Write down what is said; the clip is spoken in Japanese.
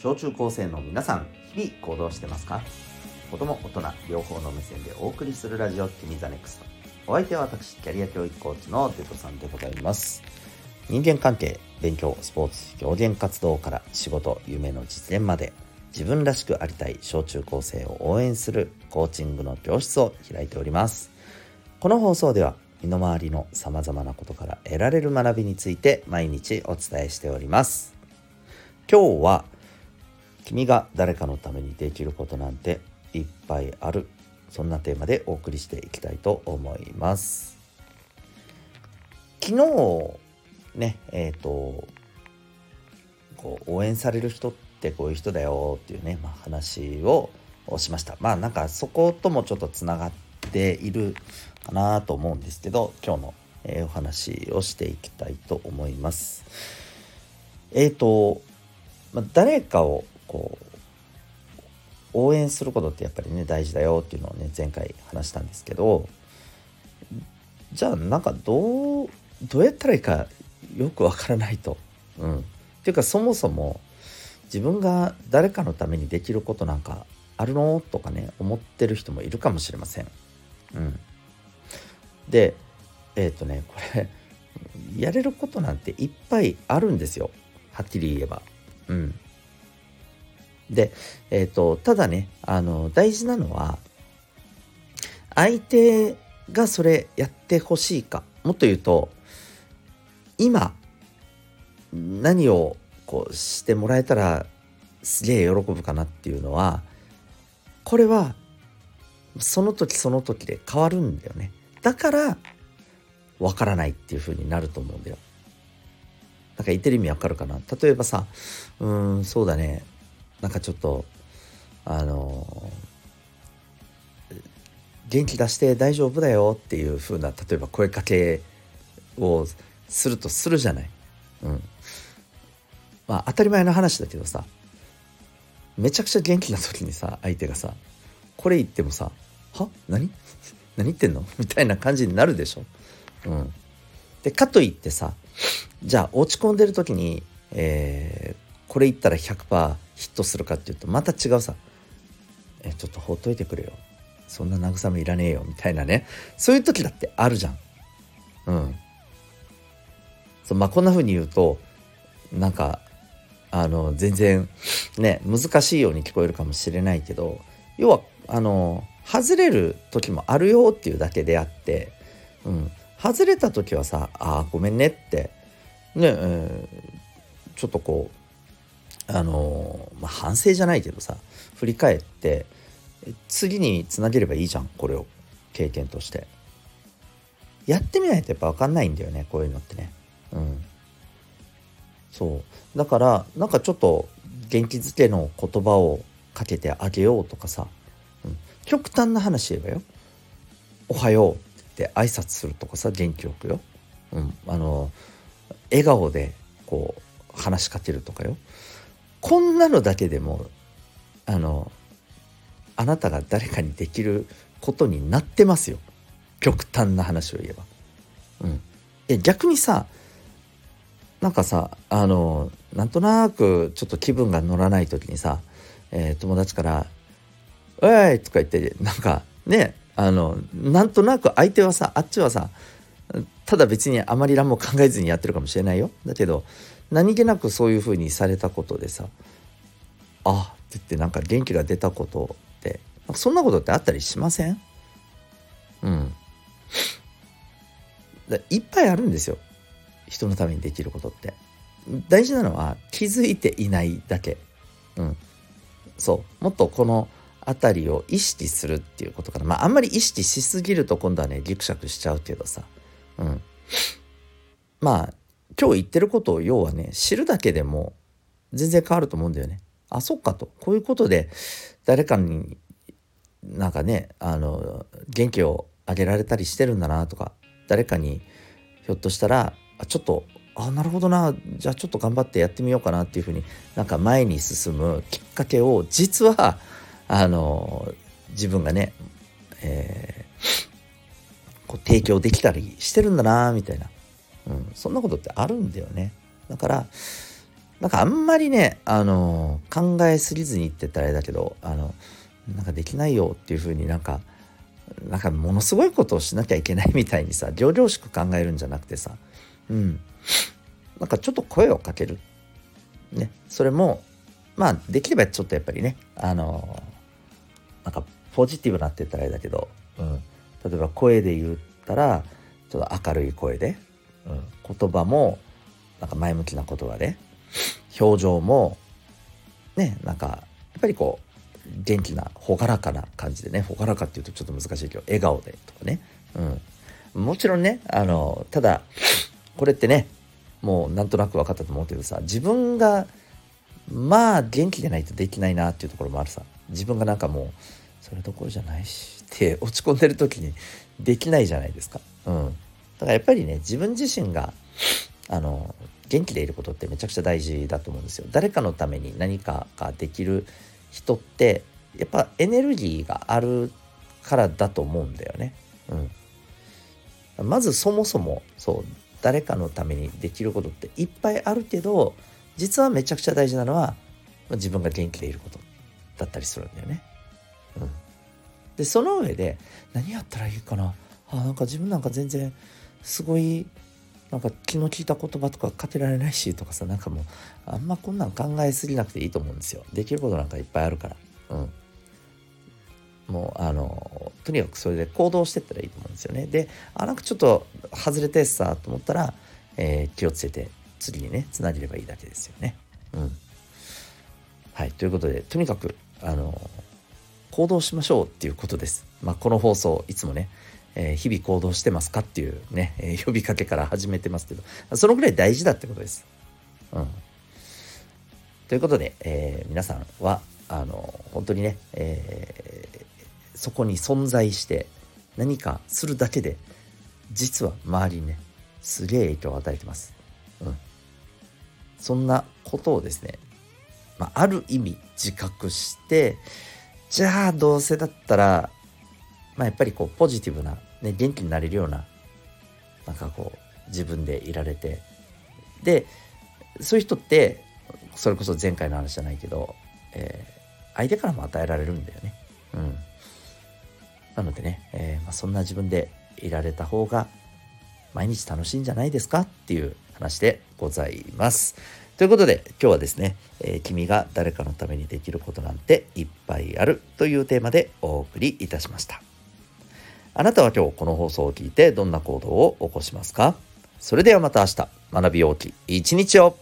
小中高生の皆さん日々行動してますか？子供大人両方の目線でお送りするラジオ君 the NEXT。お相手は私キャリア教育コーチのデトさんでございます。人間関係勉強スポーツ表現活動から仕事夢の実現まで自分らしくありたい小中高生を応援するコーチングの教室を開いております。この放送では身の回りのさまざまなことから得られる学びについて毎日お伝えしております。今日は君が誰かのためにできることなんていっぱいある。そんなテーマでお送りしていきたいと思います。昨日ねえっ、ー、とこう応援される人ってこういう人だよっていうね、まあ、話をしました。まあなんかそこともちょっとつながっているかなと思うんですけど今日の、えー、お話をしていきたいと思います。えっ、ー、と、誰かをこう応援することってやっぱりね大事だよっていうのをね前回話したんですけどじゃあなんかどうどうやったらいいかよくわからないと。うん、っていうかそもそも自分が誰かのためにできることなんかあるのとかね思ってる人もいるかもしれません。うん、でえっ、ー、とねこれやれることなんていっぱいあるんですよはっきり言えば。うん、で、えっ、ー、とただねあの大事なのは相手がそれやってほしいか。もっと言うと今何をこうしてもらえたらすげえ喜ぶかなっていうのはこれはその時その時で変わるんだよね。だからわからないっていう風になると思うんだよ。なんか言ってる意味わかるかな？例えばさうんそうだね。なんかちょっとあの元気出して大丈夫だよっていう風な例えば声かけをするとするじゃない。うん。まあ当たり前の話だけどさめちゃくちゃ元気な時にさ相手がさこれ言ってもさ「は？何？何言ってんの?」みたいな感じになるでしょ。うん、でかといってさじゃあ落ち込んでる時に、えー、これ言ったら100%ヒットするかっていうとまた違うさ「えちょっとほっといてくれよ。そんな慰めいらねえよ」みたいなね。そういう時だってあるじゃん。うん。そうまあこんな風に言うとなんかあの全然ね難しいように聞こえるかもしれないけど要はあの外れる時もあるよっていうだけであって、うん、外れた時はさ「ああごめんね」ってね、えー、ちょっとこうあのまあ、反省じゃないけどさ振り返って次につなげればいいじゃんこれを経験として。やってみないとやっぱ分かんないんだよねこういうのってね。うん。そう。だからなんかちょっと元気づけの言葉をかけてあげようとかさ、うん、極端な話言えばよ「おはよう」って挨拶するとかさ元気よくよ、うん、あの笑顔でこう話しかけるとかよ。こんなのだけでもあのあなたが誰かにできることになってますよ極端な話を言えば。うん、逆にさなんかさあのなんとなくちょっと気分が乗らない時にさ、えー、友達から「おい!」とか言ってなんかねあのなんとなく相手はさあっちはさただ別にあまり何も考えずにやってるかもしれないよだけど何気なくそういう風にされたことでさ「あって言ってなんか元気が出たことってそんなことってあったりしません？うん。いっぱいあるんですよ。人のためにできることって。大事なのは気づいていないだけ。うん。そう。もっとこの辺りを意識するっていうことかな。まああんまり意識しすぎると今度はねギクシャクしちゃうけどさ。うん。まあ今日言ってることを要はね知るだけでも全然変わると思うんだよね。あそっかと。こういうことで誰かになんかねあの元気をあげられたりしてるんだなとか誰かにひょっとしたらちょっとあなるほどな。じゃあちょっと頑張ってやってみようかなっていうふうになんか前に進むきっかけを実はあの自分がね、えー、こう提供できたりしてるんだなみたいな、うん、そんなことってあるんだよねだからなんかあんまりね、あの考えすぎずに言ってたらあれだけど、あの、なんかできないよっていう風になんか、なんかものすごいことをしなきゃいけないみたいにさ、仰々しく考えるんじゃなくてさ、うん。なんかちょっと声をかける。ね。それも、まあ、できればちょっとやっぱりね、あのなんかポジティブなって言ったらあれだけど、うん。例えば声で言ったら、ちょっと明るい声で、うん、言葉も、なんか前向きな言葉で、表情もねなんかやっぱりこう元気な朗らかな感じでね朗らかっていうとちょっと難しいけど笑顔でとかね、うん、もちろんねあのただこれってねもうなんとなく分かったと思うけどさ自分がまあ元気でないとできないなっていうところもあるさ。自分がなんかもうそれどころじゃないしって落ち込んでる時にできないじゃないですか。うん、だからやっぱりね自分自身があの元気でいることってめちゃくちゃ大事だと思うんですよ。誰かのために何かができる人ってやっぱエネルギーがあるからだと思うんだよね。うん。まずそもそもそう誰かのためにできることっていっぱいあるけど実はめちゃくちゃ大事なのは自分が元気でいることだったりするんだよね。うん。でその上で何やったらいいかな？あなんか自分なんか全然すごいなんか気の利いた言葉とかかけられないしとかさなんかもうあんまこんなん考えすぎなくていいと思うんですよ。できることなんかいっぱいあるから。うん。もうあのとにかくそれで行動してったらいいと思うんですよね。であなんかちょっと外れてさと思ったら、えー、気をつけて次にねつなげればいいだけですよね。うん。はい。ということでとにかくあの行動しましょうっていうことです。まあこの放送いつもねえ、日々行動してますかっていうね、え、呼びかけから始めてますけど、そのぐらい大事だってことです。うん。ということで、えー、皆さんは、あの、本当にね、えそこに存在して何かするだけで、実は周りにね、すげえ影響を与えてます。うん。そんなことをですね、まあ、ある意味自覚して、じゃあどうせだったら、まあ、やっぱりこうポジティブなね、元気になれるようななんかこう自分でいられてでそういう人ってそれこそ前回の話じゃないけど、えー、相手からも与えられるんだよね。うん、なのでね、えー、まあ、そんな自分でいられた方が毎日楽しいんじゃないですか？っていう話でございます。ということで今日はですね、えー、君が誰かのためにできることなんていっぱいあるというテーマでお送りいたしました。あなたは今日この放送を聞いてどんな行動を起こしますか？それではまた明日。学び大きい一日を。